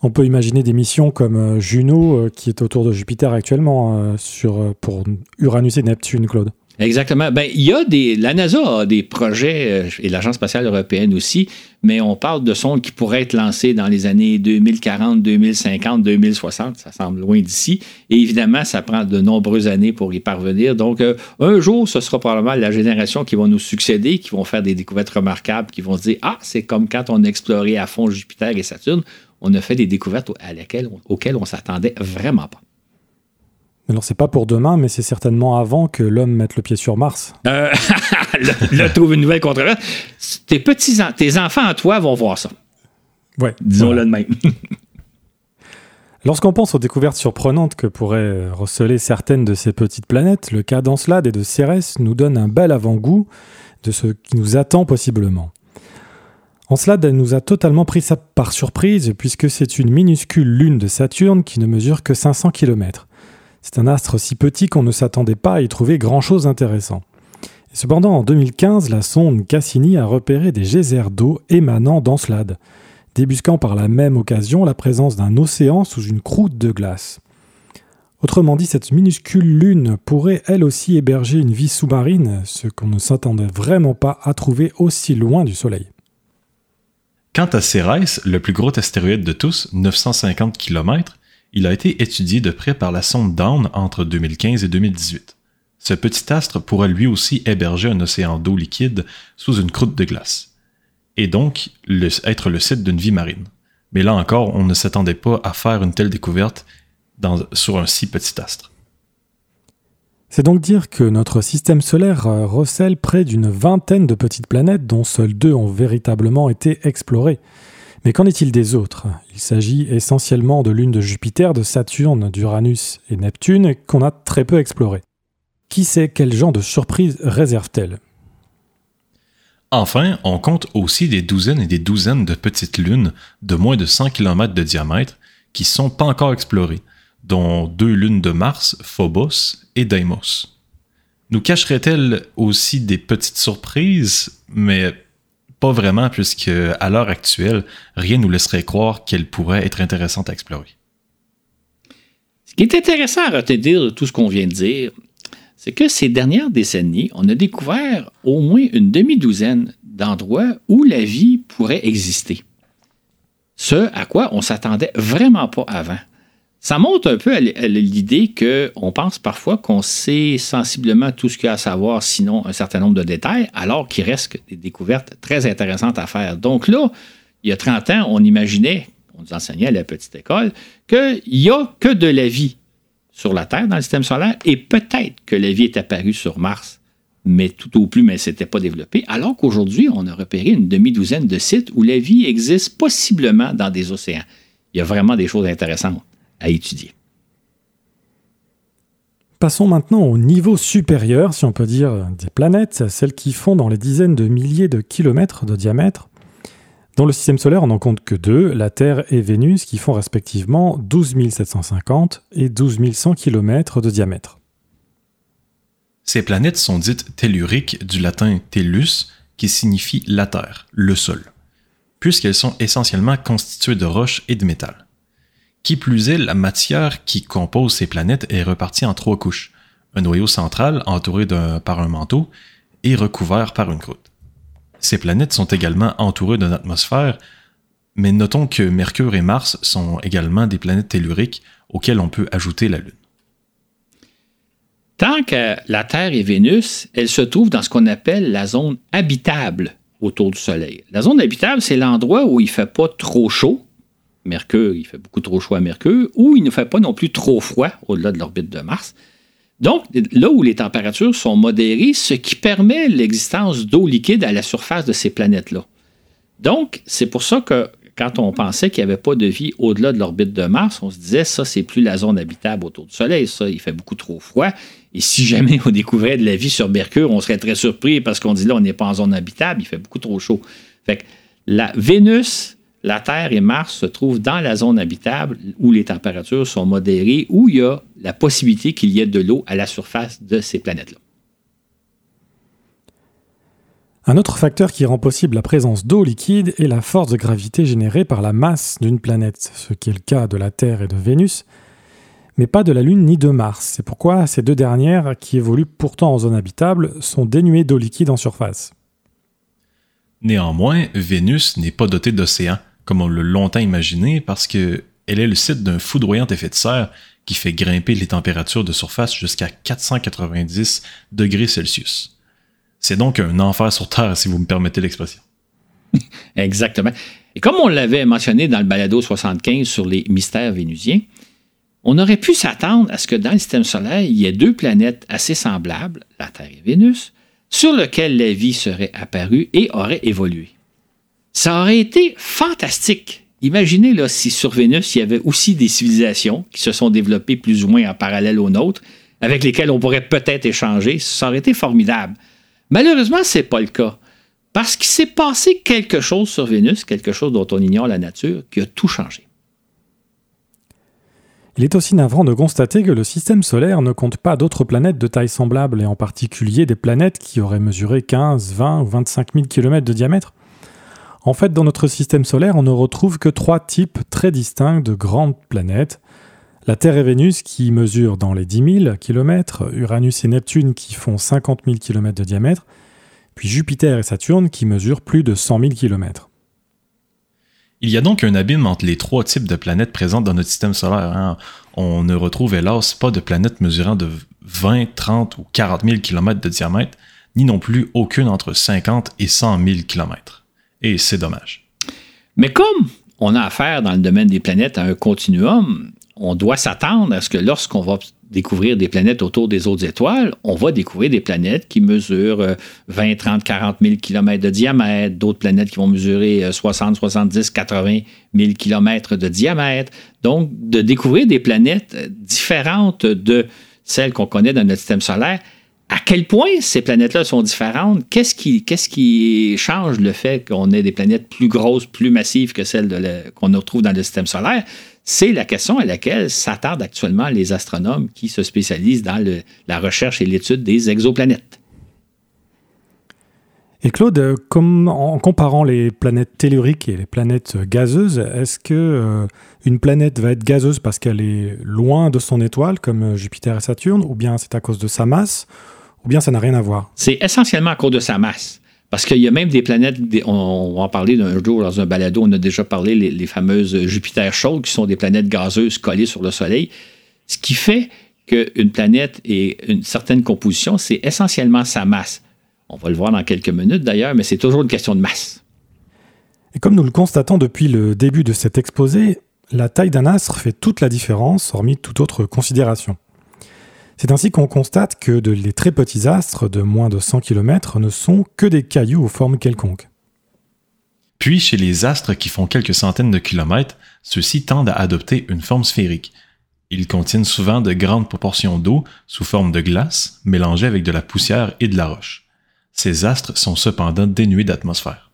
On peut imaginer des missions comme euh, Juno, euh, qui est autour de Jupiter actuellement, euh, pour Uranus et Neptune, Claude. Exactement. Ben, il y a des. La NASA a des projets, euh, et l'Agence spatiale européenne aussi, mais on parle de sondes qui pourraient être lancées dans les années 2040, 2050, 2060. Ça semble loin d'ici. Et évidemment, ça prend de nombreuses années pour y parvenir. Donc, euh, un jour, ce sera probablement la génération qui va nous succéder, qui vont faire des découvertes remarquables, qui vont se dire Ah, c'est comme quand on a exploré à fond Jupiter et Saturne. On a fait des découvertes à auxquelles on s'attendait vraiment pas. Alors c'est pas pour demain, mais c'est certainement avant que l'homme mette le pied sur Mars. Euh, *laughs* là, trouve une nouvelle controverse. Tes petits, tes enfants à toi vont voir ça. Ouais. Disons-le de même. *laughs* Lorsqu'on pense aux découvertes surprenantes que pourraient receler certaines de ces petites planètes, le cas d'Encelade et de Cérès nous donne un bel avant-goût de ce qui nous attend possiblement. Encelade nous a totalement pris ça par surprise puisque c'est une minuscule lune de Saturne qui ne mesure que 500 km. C'est un astre si petit qu'on ne s'attendait pas à y trouver grand-chose d'intéressant. Cependant, en 2015, la sonde Cassini a repéré des geysers d'eau émanant d'Encelade, débusquant par la même occasion la présence d'un océan sous une croûte de glace. Autrement dit, cette minuscule lune pourrait elle aussi héberger une vie sous-marine, ce qu'on ne s'attendait vraiment pas à trouver aussi loin du Soleil. Quant à Cérès, le plus gros astéroïde de tous, 950 km, il a été étudié de près par la sonde Dawn entre 2015 et 2018. Ce petit astre pourrait lui aussi héberger un océan d'eau liquide sous une croûte de glace, et donc être le site d'une vie marine. Mais là encore, on ne s'attendait pas à faire une telle découverte sur un si petit astre. C'est donc dire que notre système solaire euh, recèle près d'une vingtaine de petites planètes dont seules deux ont véritablement été explorées. Mais qu'en est-il des autres? Il s'agit essentiellement de lunes de Jupiter, de Saturne, d'Uranus et Neptune qu'on a très peu explorées. Qui sait quel genre de surprise réserve-t-elle? Enfin, on compte aussi des douzaines et des douzaines de petites lunes de moins de 100 km de diamètre qui sont pas encore explorées, dont deux lunes de Mars, Phobos et Deimos. Nous cacherait-elle aussi des petites surprises, mais pas vraiment, puisque à l'heure actuelle, rien nous laisserait croire qu'elle pourrait être intéressante à explorer. Ce qui est intéressant à retenir de tout ce qu'on vient de dire, c'est que ces dernières décennies, on a découvert au moins une demi-douzaine d'endroits où la vie pourrait exister. Ce à quoi on s'attendait vraiment pas avant. Ça montre un peu l'idée qu'on pense parfois qu'on sait sensiblement tout ce qu'il y a à savoir, sinon un certain nombre de détails, alors qu'il reste des découvertes très intéressantes à faire. Donc là, il y a 30 ans, on imaginait, on nous enseignait à la petite école, qu'il n'y a que de la vie sur la Terre dans le système solaire et peut-être que la vie est apparue sur Mars, mais tout au plus, mais ce n'était pas développé, alors qu'aujourd'hui, on a repéré une demi-douzaine de sites où la vie existe possiblement dans des océans. Il y a vraiment des choses intéressantes à étudier. Passons maintenant au niveau supérieur, si on peut dire, des planètes, celles qui font dans les dizaines de milliers de kilomètres de diamètre. Dans le système solaire, on n'en compte que deux, la Terre et Vénus, qui font respectivement 12 750 et 12 100 km de diamètre. Ces planètes sont dites telluriques du latin tellus, qui signifie la Terre, le sol, puisqu'elles sont essentiellement constituées de roches et de métal. Qui plus est, la matière qui compose ces planètes est repartie en trois couches. Un noyau central entouré par un manteau et recouvert par une croûte. Ces planètes sont également entourées d'une atmosphère, mais notons que Mercure et Mars sont également des planètes telluriques auxquelles on peut ajouter la Lune. Tant que la Terre et Vénus, elles se trouvent dans ce qu'on appelle la zone habitable autour du Soleil. La zone habitable, c'est l'endroit où il ne fait pas trop chaud, Mercure, il fait beaucoup trop chaud à Mercure, ou il ne fait pas non plus trop froid au-delà de l'orbite de Mars. Donc, là où les températures sont modérées, ce qui permet l'existence d'eau liquide à la surface de ces planètes-là. Donc, c'est pour ça que quand on pensait qu'il n'y avait pas de vie au-delà de l'orbite de Mars, on se disait, ça, c'est plus la zone habitable autour du Soleil, ça, il fait beaucoup trop froid. Et si jamais on découvrait de la vie sur Mercure, on serait très surpris parce qu'on dit là, on n'est pas en zone habitable, il fait beaucoup trop chaud. Fait que la Vénus, la Terre et Mars se trouvent dans la zone habitable où les températures sont modérées, où il y a la possibilité qu'il y ait de l'eau à la surface de ces planètes-là. Un autre facteur qui rend possible la présence d'eau liquide est la force de gravité générée par la masse d'une planète, ce qui est le cas de la Terre et de Vénus. mais pas de la Lune ni de Mars. C'est pourquoi ces deux dernières, qui évoluent pourtant en zone habitable, sont dénuées d'eau liquide en surface. Néanmoins, Vénus n'est pas dotée d'océan, comme on l'a longtemps imaginé, parce que elle est le site d'un foudroyant effet de serre qui fait grimper les températures de surface jusqu'à 490 degrés Celsius. C'est donc un enfer sur Terre, si vous me permettez l'expression. *laughs* Exactement. Et comme on l'avait mentionné dans le balado 75 sur les mystères vénusiens, on aurait pu s'attendre à ce que dans le système solaire, il y ait deux planètes assez semblables, la Terre et Vénus, sur lesquelles la vie serait apparue et aurait évolué. Ça aurait été fantastique. Imaginez là, si sur Vénus, il y avait aussi des civilisations qui se sont développées plus ou moins en parallèle aux nôtres, avec lesquelles on pourrait peut-être échanger. Ça aurait été formidable. Malheureusement, ce n'est pas le cas. Parce qu'il s'est passé quelque chose sur Vénus, quelque chose dont on ignore la nature, qui a tout changé. Il est aussi navrant de constater que le système solaire ne compte pas d'autres planètes de taille semblable, et en particulier des planètes qui auraient mesuré 15, 20 ou 25 000 km de diamètre. En fait, dans notre système solaire, on ne retrouve que trois types très distincts de grandes planètes. La Terre et Vénus qui mesurent dans les 10 000 km, Uranus et Neptune qui font 50 000 km de diamètre, puis Jupiter et Saturne qui mesurent plus de 100 000 km. Il y a donc un abîme entre les trois types de planètes présentes dans notre système solaire. Hein. On ne retrouve hélas pas de planètes mesurant de 20, 30 ou 40 000 km de diamètre, ni non plus aucune entre 50 et 100 000 km. Et c'est dommage. Mais comme on a affaire dans le domaine des planètes à un continuum, on doit s'attendre à ce que lorsqu'on va découvrir des planètes autour des autres étoiles, on va découvrir des planètes qui mesurent 20, 30, 40 000 km de diamètre, d'autres planètes qui vont mesurer 60, 70, 80 000 km de diamètre. Donc, de découvrir des planètes différentes de celles qu'on connaît dans notre système solaire, à quel point ces planètes-là sont différentes? Qu'est-ce qui, change le fait qu'on ait des planètes plus grosses, plus massives que celles qu'on retrouve dans le système solaire? C'est la question à laquelle s'attardent actuellement les astronomes qui se spécialisent dans la recherche et l'étude des exoplanètes. Et Claude, en comparant les planètes telluriques et les planètes gazeuses, est-ce que euh, une planète va être gazeuse parce qu'elle est loin de son étoile, comme Jupiter et Saturne, ou bien c'est à cause de sa masse, ou bien ça n'a rien à voir C'est essentiellement à cause de sa masse. Parce qu'il y a même des planètes, on va en parler d'un jour dans un balado, on a déjà parlé les, fameuses Jupiter chaudes, qui sont des planètes gazeuses collées sur le Soleil. Ce qui fait qu'une planète ait une certaine composition, c'est essentiellement sa masse. On va le voir dans quelques minutes d'ailleurs, mais c'est toujours une question de masse. Et comme nous le constatons depuis le début de cet exposé, la taille d'un astre fait toute la différence, hormis toute autre considération. C'est ainsi qu'on constate que les très petits astres de moins de 100 km ne sont que des cailloux aux formes quelconques. Puis, chez les astres qui font quelques centaines de kilomètres, ceux-ci tendent à adopter une forme sphérique. Ils contiennent souvent de grandes proportions d'eau sous forme de glace, mélangée avec de la poussière et de la roche. Ces astres sont cependant dénués d'atmosphère.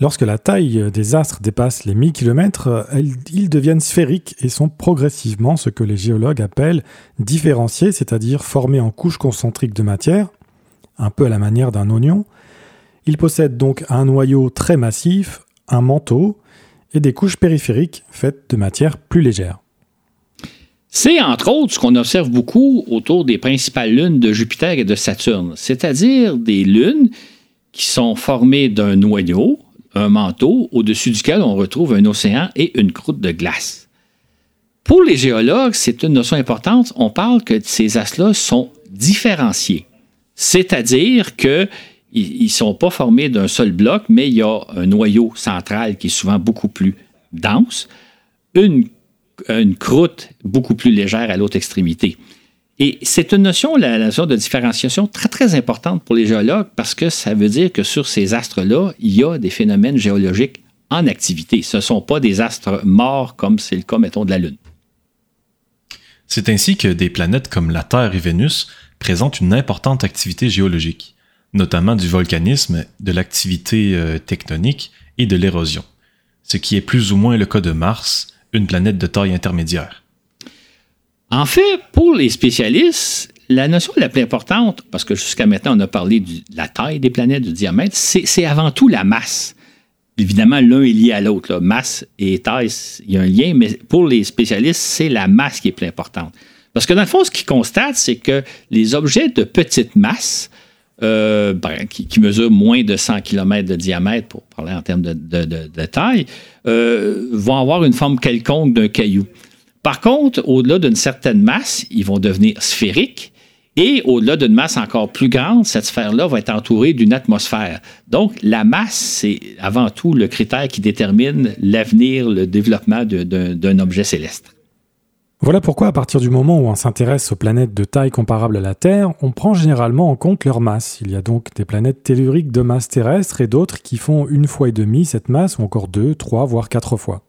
Lorsque la taille des astres dépasse les 1000 km, ils deviennent sphériques et sont progressivement ce que les géologues appellent différenciés, c'est-à-dire formés en couches concentriques de matière, un peu à la manière d'un oignon. Ils possèdent donc un noyau très massif, un manteau et des couches périphériques faites de matière plus légère. C'est entre autres ce qu'on observe beaucoup autour des principales lunes de Jupiter et de Saturne, c'est-à-dire des lunes qui sont formées d'un noyau, un manteau au-dessus duquel on retrouve un océan et une croûte de glace. Pour les géologues, c'est une notion importante. On parle que ces astres-là sont différenciés. C'est-à-dire qu'ils ne sont pas formés d'un seul bloc, mais il y a un noyau central qui est souvent beaucoup plus dense, une croûte beaucoup plus légère à l'autre extrémité. Et c'est une notion, la, notion de différenciation, très, très importante pour les géologues parce que ça veut dire que sur ces astres-là, il y a des phénomènes géologiques en activité. Ce ne sont pas des astres morts comme c'est le cas, mettons, de la Lune. C'est ainsi que des planètes comme la Terre et Vénus présentent une importante activité géologique, notamment du volcanisme, de l'activité euh, tectonique et de l'érosion, ce qui est plus ou moins le cas de Mars, une planète de taille intermédiaire. En fait, pour les spécialistes, la notion la plus importante, parce que jusqu'à maintenant, on a parlé de la taille des planètes, du diamètre, c'est avant tout la masse. évidemment, l'un est lié à l'autre. Masse et taille, il y a un lien, mais pour les spécialistes, c'est la masse qui est plus importante. Parce que dans le fond, ce qu'ils constatent, c'est que les objets de petite masse, euh, ben, qui, mesurent moins de 100 km de diamètre, pour parler en termes de, taille, euh, vont avoir une forme quelconque d'un caillou. Par contre, au-delà d'une certaine masse, ils vont devenir sphériques. Et au-delà d'une masse encore plus grande, cette sphère-là va être entourée d'une atmosphère. Donc, la masse, c'est avant tout le critère qui détermine l'avenir, le développement d'un objet céleste. Voilà pourquoi à partir du moment où on s'intéresse aux planètes de taille comparable à la Terre, on prend généralement en compte leur masse. Il y a donc des planètes telluriques de masse terrestre et d'autres qui font une fois et demie cette masse ou encore deux, trois, voire quatre fois.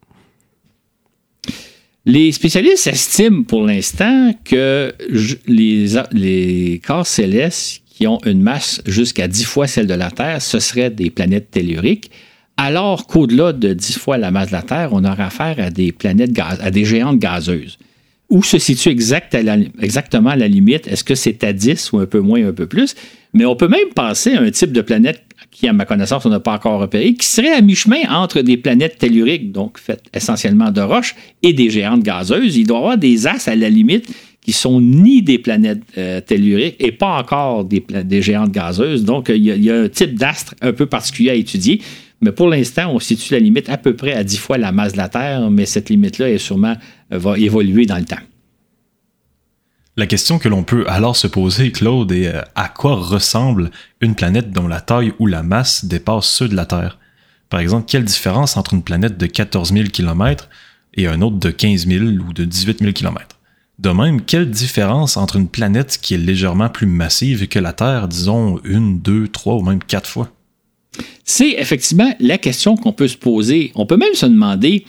Les spécialistes estiment pour l'instant que les, corps célestes qui ont une masse jusqu'à dix fois celle de la Terre, ce seraient des planètes telluriques, alors qu'au-delà de dix fois la masse de la Terre, on aura affaire à des planètes à des géantes gazeuses où se situe exactement la limite? Est-ce que c'est à 10 ou un peu moins, un peu plus? Mais on peut même penser à un type de planète qui, à ma connaissance, on n'a pas encore repéré, qui serait à mi-chemin entre des planètes telluriques, donc faites essentiellement de roches, et des géantes gazeuses. Il doit y avoir des as à la limite qui sont ni des planètes euh, telluriques et pas encore des, géantes gazeuses. Donc, il y, a un type d'astre un peu particulier à étudier. Mais pour l'instant, on situe la limite à peu près à 10 fois la masse de la Terre, mais cette limite-là est sûrement euh, va évoluer dans le temps. La question que l'on peut alors se poser, Claude, est euh, à quoi ressemble une planète dont la taille ou la masse dépasse ceux de la Terre? Par exemple, quelle différence entre une planète de 14 000 km et un autre de 15 000 ou de 18 000 km? De même, quelle différence entre une planète qui est légèrement plus massive que la Terre, disons une, deux, trois ou même quatre fois? C'est effectivement la question qu'on peut se poser. On peut même se demander,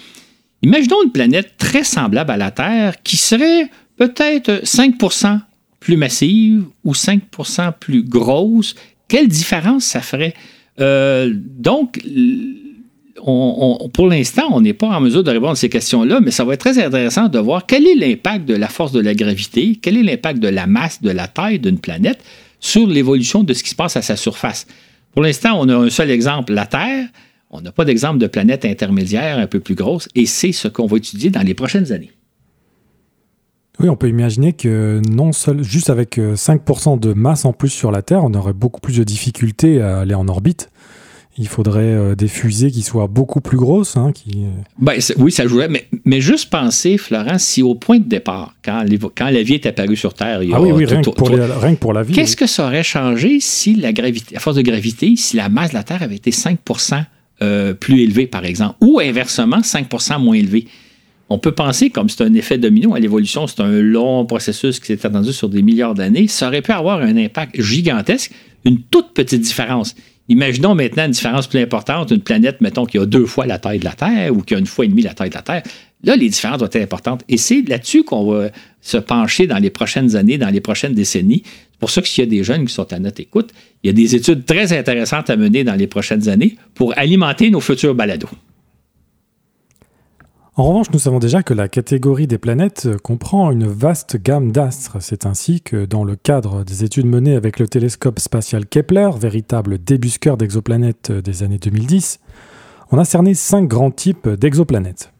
imaginons une planète très semblable à la Terre qui serait peut-être 5% plus massive ou 5% plus grosse. Quelle différence ça ferait? Euh, donc, pour l'instant, on n'est pas en mesure de répondre à ces questions-là, mais ça va être très intéressant de voir quel est l'impact de la force de la gravité, quel est l'impact de la masse, de la taille d'une planète sur l'évolution de ce qui se passe à sa surface. Pour l'instant, on a un seul exemple, la Terre. On n'a pas d'exemple de planète intermédiaire un peu plus grosse, et c'est ce qu'on va étudier dans les prochaines années. Oui, on peut imaginer que non seul, juste avec 5% euh, de masse en plus sur la Terre, on aurait beaucoup plus de difficultés à aller en orbite il faudrait euh, des fusées qui soient beaucoup plus grosses. Hein, qui... Euh, ben, oui, ça jouerait. Mais, mais juste penser, Florent, si au point de départ, quand, quand la vie est apparue sur Terre, il y a ah oui, oui, rien, que pour rien, que pour la vie. Qu'est-ce que ça aurait changé si la gravité, à force de gravité, si la masse de la Terre avait été 5% euh, plus élevée, par exemple, ou inversement, 5% moins élevée? On peut penser, comme c'est un effet domino à l'évolution, c'est un long processus qui s'est attendu sur des milliards d'années, ça aurait pu avoir un impact gigantesque, une toute petite différence. Imaginons maintenant une différence plus importante, une planète, mettons, qui a deux fois la taille de la Terre ou qui a une fois et demie la taille de la Terre. Là, les différences vont être importantes. Et c'est là-dessus qu'on va se pencher dans les prochaines années, dans les prochaines décennies. C'est pour ça que s'il y a des jeunes qui sont à notre écoute, il y a des études très intéressantes à mener dans les prochaines années pour alimenter nos futurs balados. En revanche, nous savons déjà que la catégorie des planètes comprend une vaste gamme d'astres. C'est ainsi que, dans le cadre des études menées avec le télescope spatial Kepler, véritable débusqueur d'exoplanètes des années 2010, on a cerné cinq grands types d'exoplanètes.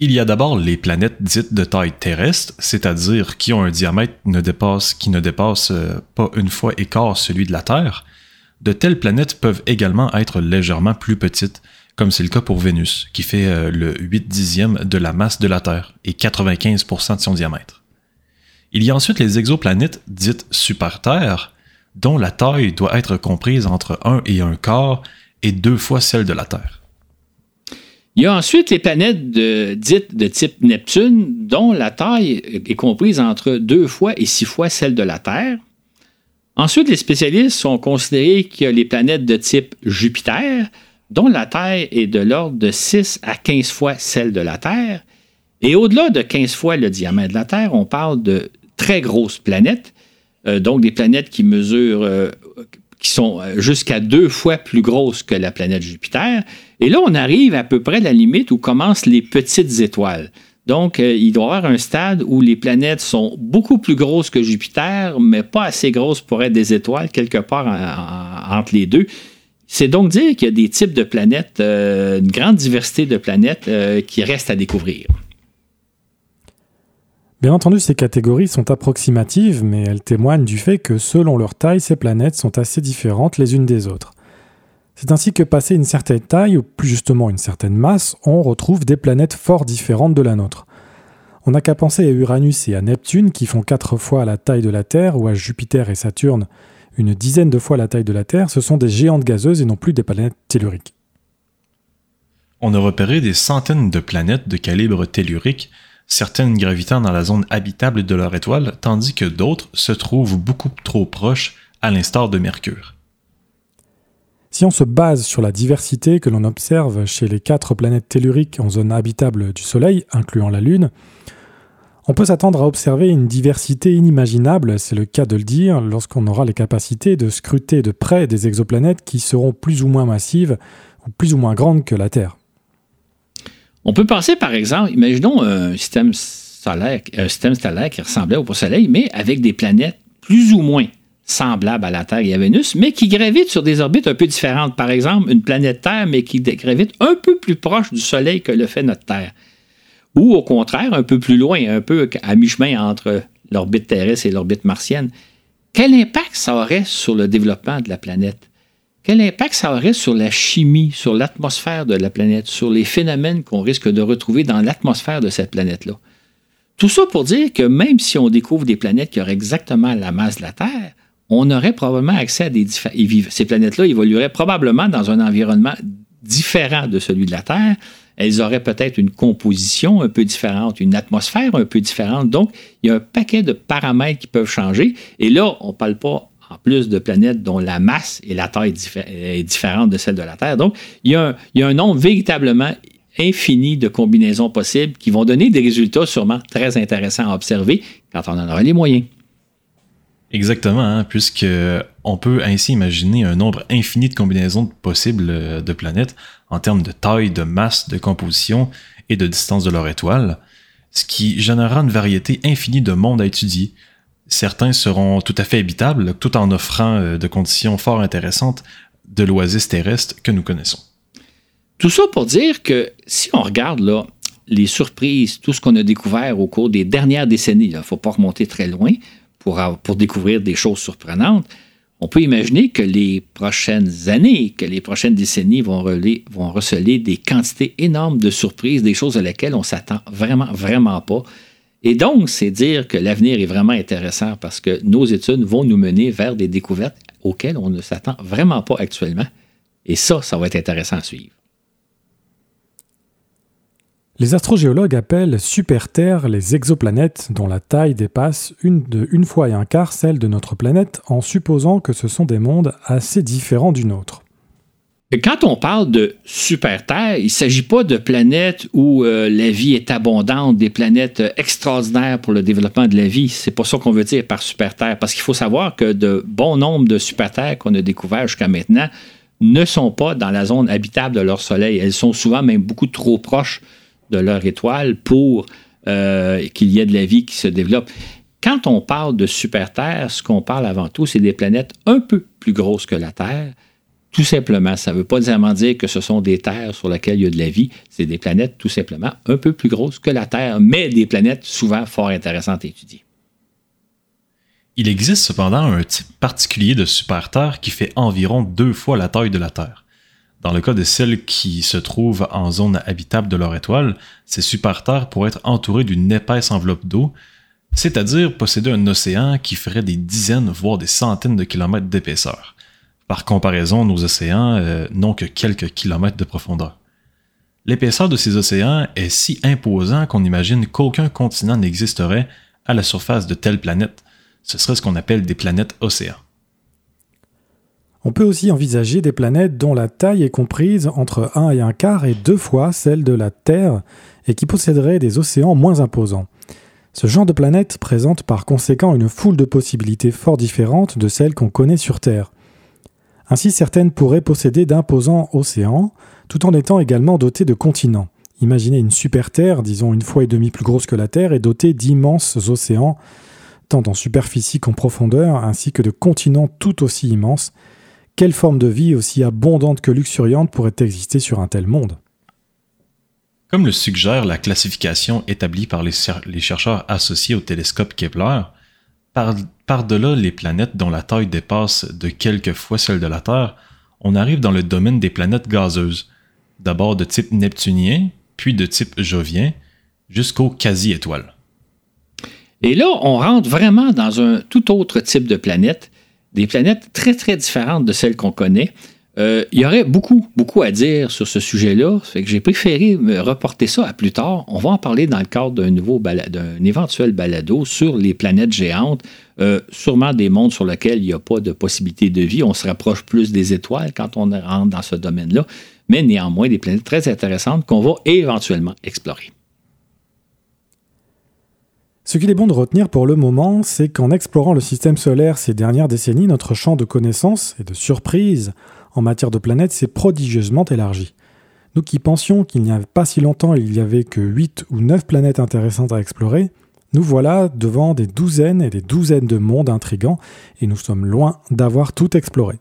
Il y a d'abord les planètes dites de taille terrestre, c'est-à-dire qui ont un diamètre qui ne dépasse euh, pas une fois et quart celui de la Terre. De telles planètes peuvent également être légèrement plus petites, comme c'est le cas pour Vénus, qui fait euh, le 8 dixième de la masse de la Terre et 95% de son diamètre. Il y a ensuite les exoplanètes dites super-Terre, dont la taille doit être comprise entre 1 et 1 quart et deux fois celle de la Terre. Il y a ensuite les planètes dites de type Neptune, dont la taille est comprise entre deux fois et six fois celle de la Terre. Ensuite, les spécialistes ont considéré qu'il y a les planètes de type Jupiter, dont la taille est de l'ordre de 6 à 15 fois celle de la Terre. Et au-delà de 15 fois le diamètre de la Terre, on parle de très grosses planètes, euh, donc des planètes qui mesurent, euh, qui sont euh, jusqu'à deux fois plus grosses que la planète Jupiter. Et là, on arrive à peu près à la limite où commencent les petites étoiles. Donc, il doit y avoir un stade où les planètes sont beaucoup plus grosses que Jupiter, mais pas assez grosses pour être des étoiles, quelque part entre les deux C'est donc dire qu'il y a des types de planètes, euh, une grande diversité de planètes euh, qui restent à découvrir. Bien entendu, ces catégories sont approximatives, mais elles témoignent du fait que selon leur taille, ces planètes sont assez différentes les unes des autres. C'est ainsi que passé une certaine taille, ou plus justement une certaine masse, on retrouve des planètes fort différentes de la nôtre. On n'a qu'à penser à Uranus et à Neptune qui font quatre fois la taille de la Terre, ou à Jupiter et Saturne une dizaine de fois la taille de la Terre, ce sont des géantes gazeuses et non plus des planètes telluriques. On a repéré des centaines de planètes de calibre tellurique, certaines gravitant dans la zone habitable de leur étoile, tandis que d'autres se trouvent beaucoup trop proches, à l'instar de Mercure. Si on se base sur la diversité que l'on observe chez les quatre planètes telluriques en zone habitable du Soleil, incluant la Lune, on peut s'attendre à observer une diversité inimaginable, c'est le cas de le dire, lorsqu'on aura les capacités de scruter de près des exoplanètes qui seront plus ou moins massives ou plus ou moins grandes que la Terre. On peut penser par exemple, imaginons un système un système stellaire qui ressemblait au Soleil, mais avec des planètes plus ou moins semblables à la Terre et à Vénus, mais qui gravitent sur des orbites un peu différentes. Par exemple, une planète Terre, mais qui gravite un peu plus proche du Soleil que le fait notre Terre ou au contraire un peu plus loin, un peu à mi-chemin entre l'orbite terrestre et l'orbite martienne, quel impact ça aurait sur le développement de la planète? Quel impact ça aurait sur la chimie, sur l'atmosphère de la planète, sur les phénomènes qu'on risque de retrouver dans l'atmosphère de cette planète-là? Tout ça pour dire que même si on découvre des planètes qui auraient exactement la masse de la Terre, on aurait probablement accès à des Ces planètes-là évolueraient probablement dans un environnement différent de celui de la Terre, elles auraient peut-être une composition un peu différente, une atmosphère un peu différente. Donc, il y a un paquet de paramètres qui peuvent changer. Et là, on ne parle pas en plus de planètes dont la masse et la taille est différente de celle de la Terre. Donc, il y a un, il y a un nombre véritablement infini de combinaisons possibles qui vont donner des résultats sûrement très intéressants à observer quand on en aura les moyens. Exactement, hein, puisque on peut ainsi imaginer un nombre infini de combinaisons possibles euh, de planètes en termes de taille, de masse, de composition et de distance de leur étoile, ce qui générera une variété infinie de mondes à étudier. Certains seront tout à fait habitables, tout en offrant euh, de conditions fort intéressantes de l'oasis terrestre que nous connaissons. Tout ça pour dire que si on regarde là, les surprises, tout ce qu'on a découvert au cours des dernières décennies, il ne faut pas remonter très loin, pour, découvrir des choses surprenantes, on peut imaginer que les prochaines années, que les prochaines décennies vont, receler des quantités énormes de surprises, des choses à lesquelles on s'attend vraiment, vraiment pas. Et donc, c'est dire que l'avenir est vraiment intéressant parce que nos études vont nous mener vers des découvertes auxquelles on ne s'attend vraiment pas actuellement. Et ça, ça va être intéressant à suivre. Les astrogéologues appellent super-Terre les exoplanètes dont la taille dépasse une, fois et un quart celle de notre planète en supposant que ce sont des mondes assez différents du nôtre. Quand on parle de super-Terre, il ne s'agit pas de planètes où euh, la vie est abondante, des planètes extraordinaires pour le développement de la vie. C'est pas ça qu'on veut dire par super-Terre, parce qu'il faut savoir que de bon nombre de super-Terres qu'on a découvertes jusqu'à maintenant ne sont pas dans la zone habitable de leur Soleil. Elles sont souvent même beaucoup trop proches de leur étoile pour euh, qu'il y ait de la vie qui se développe. Quand on parle de super-Terre, ce qu'on parle avant tout, c'est des planètes un peu plus grosses que la Terre. Tout simplement, ça ne veut pas nécessairement dire que ce sont des terres sur lesquelles il y a de la vie. C'est des planètes tout simplement un peu plus grosses que la Terre, mais des planètes souvent fort intéressantes à étudier. Il existe cependant un type particulier de super-Terre qui fait environ deux fois la taille de la Terre. Dans le cas de celles qui se trouvent en zone habitable de leur étoile, ces super-terres pourraient être entourées d'une épaisse enveloppe d'eau, c'est-à-dire posséder un océan qui ferait des dizaines, voire des centaines de kilomètres d'épaisseur. Par comparaison, nos océans euh, n'ont que quelques kilomètres de profondeur. L'épaisseur de ces océans est si imposant qu'on imagine qu'aucun continent n'existerait à la surface de telles planètes. Ce serait ce qu'on appelle des planètes océans. On peut aussi envisager des planètes dont la taille est comprise entre 1 et un quart et deux fois celle de la Terre et qui posséderaient des océans moins imposants. Ce genre de planète présente par conséquent une foule de possibilités fort différentes de celles qu'on connaît sur Terre. Ainsi, certaines pourraient posséder d'imposants océans, tout en étant également dotées de continents. Imaginez une super Terre, disons une fois et demie plus grosse que la Terre, et dotée d'immenses océans, tant en superficie qu'en profondeur, ainsi que de continents tout aussi immenses, quelle forme de vie aussi abondante que luxuriante pourrait exister sur un tel monde? Comme le suggère la classification établie par les, chercheurs associés au télescope Kepler, par-delà les planètes dont la taille dépasse de quelques fois celle de la Terre, on arrive dans le domaine des planètes gazeuses, d'abord de type neptunien, puis de type jovien, jusqu'aux quasi-étoiles. Et là, on rentre vraiment dans un tout autre type de planète, des planètes très très différentes de celles qu'on connaît. Euh, il y aurait beaucoup, beaucoup à dire sur ce sujet-là. Fait que j'ai préféré me reporter ça à plus tard. On va en parler dans le cadre d'un nouveau d'un éventuel balado sur les planètes géantes, euh, sûrement des mondes sur lesquels il n'y a pas de possibilité de vie. On se rapproche plus des étoiles quand on rentre dans ce domaine-là, mais néanmoins des planètes très intéressantes qu'on va éventuellement explorer. Ce qu'il est bon de retenir pour le moment, c'est qu'en explorant le système solaire ces dernières décennies, notre champ de connaissances et de surprises en matière de planètes s'est prodigieusement élargi. Nous qui pensions qu'il n'y avait pas si longtemps il n'y avait que 8 ou 9 planètes intéressantes à explorer, nous voilà devant des douzaines et des douzaines de mondes intrigants et nous sommes loin d'avoir tout exploré.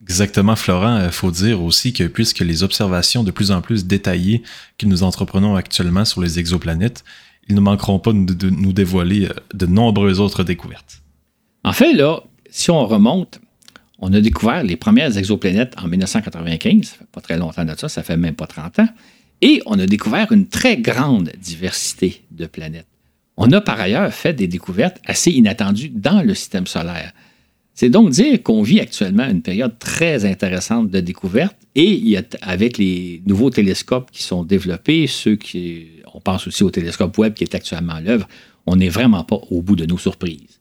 Exactement, Florent. Il faut dire aussi que puisque les observations de plus en plus détaillées que nous entreprenons actuellement sur les exoplanètes, ils ne manqueront pas de, nous dévoiler euh, de nombreuses autres découvertes. En fait, là, si on remonte, on a découvert les premières exoplanètes en 1995, ça fait pas très longtemps de ça, ça fait même pas 30 ans, et on a découvert une très grande diversité de planètes. On a par ailleurs fait des découvertes assez inattendues dans le système solaire. C'est donc dire qu'on vit actuellement une période très intéressante de découverte et il y a, avec les nouveaux télescopes qui sont développés, ceux qui, on pense aussi au télescope Webb qui est actuellement à l'œuvre, on n'est vraiment pas au bout de nos surprises.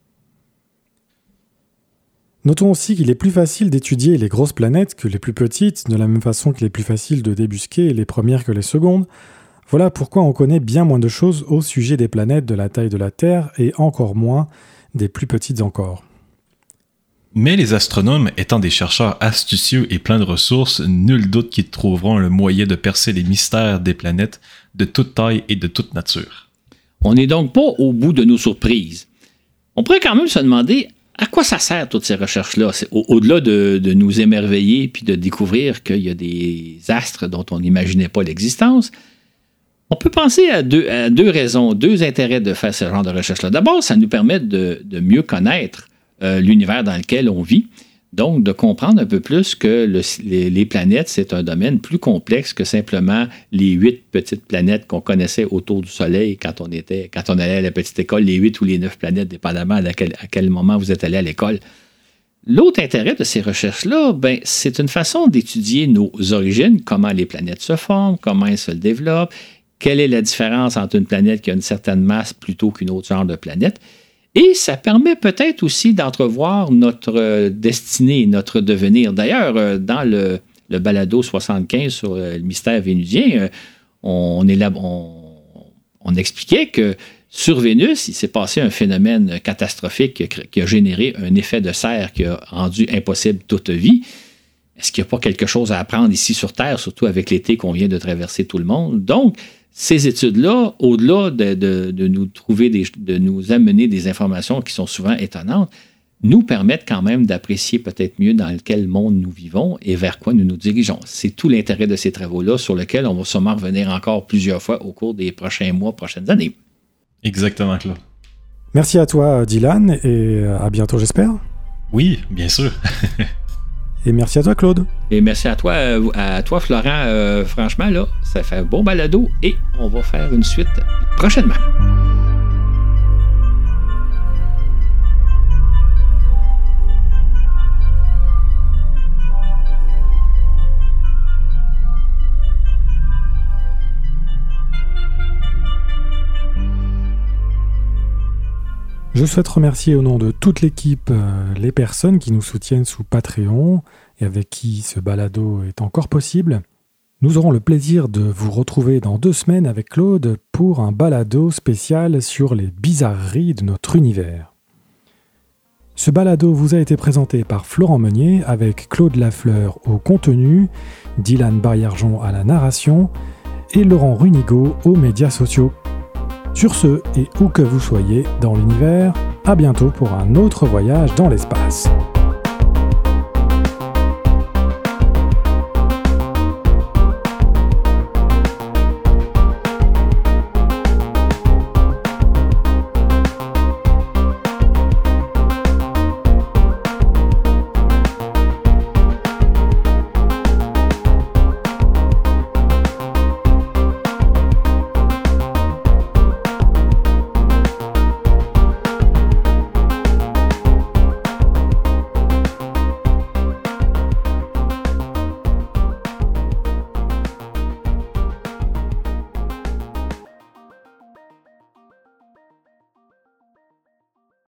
Notons aussi qu'il est plus facile d'étudier les grosses planètes que les plus petites, de la même façon qu'il est plus facile de débusquer les premières que les secondes. Voilà pourquoi on connaît bien moins de choses au sujet des planètes de la taille de la Terre et encore moins des plus petites encore. Mais les astronomes étant des chercheurs astucieux et pleins de ressources, nul doute qu'ils trouveront le moyen de percer les mystères des planètes de toute taille et de toute nature. On n'est donc pas au bout de nos surprises. On pourrait quand même se demander à quoi ça sert toutes ces recherches-là, au-delà de, nous émerveiller puis de découvrir qu'il y a des astres dont on n'imaginait pas l'existence. On peut penser à deux, raisons, deux intérêts de faire ce genre de recherche-là. D'abord, ça nous permet de mieux connaître euh, l'univers dans lequel on vit. Donc, de comprendre un peu plus que les, planètes, c'est un domaine plus complexe que simplement les huit petites planètes qu'on connaissait autour du Soleil quand on, était, quand on allait à la petite école, les huit ou les neuf planètes, dépendamment à quel, à quel moment vous êtes allé à l'école. L'autre intérêt de ces recherches-là, ben, c'est une façon d'étudier nos origines, comment les planètes se forment, comment elles se développent, quelle est la différence entre une planète qui a une certaine masse plutôt qu'une autre genre de planète. Et ça permet peut-être aussi d'entrevoir notre euh, destinée, notre devenir. D'ailleurs, euh, dans le, balado 75 sur euh, le mystère vénusien, on, on, expliquait que sur Vénus, il s'est passé un phénomène catastrophique qui a généré un effet de serre qui a rendu impossible toute vie. Est-ce qu'il n'y a pas quelque chose à apprendre ici sur Terre, surtout avec l'été qu'on vient de traverser tout le monde? Donc, ces études-là, au-delà de, nous trouver de nous amener des informations qui sont souvent étonnantes, nous permettent quand même d'apprécier peut-être mieux dans quel monde nous vivons et vers quoi nous nous dirigeons. C'est tout l'intérêt de ces travaux-là sur lesquels on va sûrement revenir encore plusieurs fois au cours des prochains mois, prochaines années. Exactement, Claude. Merci à toi, Dylan, et à bientôt, j'espère. Oui, bien sûr. *laughs* Et merci à toi, Claude. Et merci à toi, euh, à toi Florent. Euh, franchement, là, ça fait un bon balado et on va faire une suite prochainement. Je souhaite remercier au nom de toute l'équipe euh, les personnes qui nous soutiennent sous Patreon et avec qui ce balado est encore possible. Nous aurons le plaisir de vous retrouver dans deux semaines avec Claude pour un balado spécial sur les bizarreries de notre univers. Ce balado vous a été présenté par Florent Meunier avec Claude Lafleur au contenu, Dylan Barriarjon à la narration et Laurent Runigo aux médias sociaux. Sur ce, et où que vous soyez dans l'univers, à bientôt pour un autre voyage dans l'espace.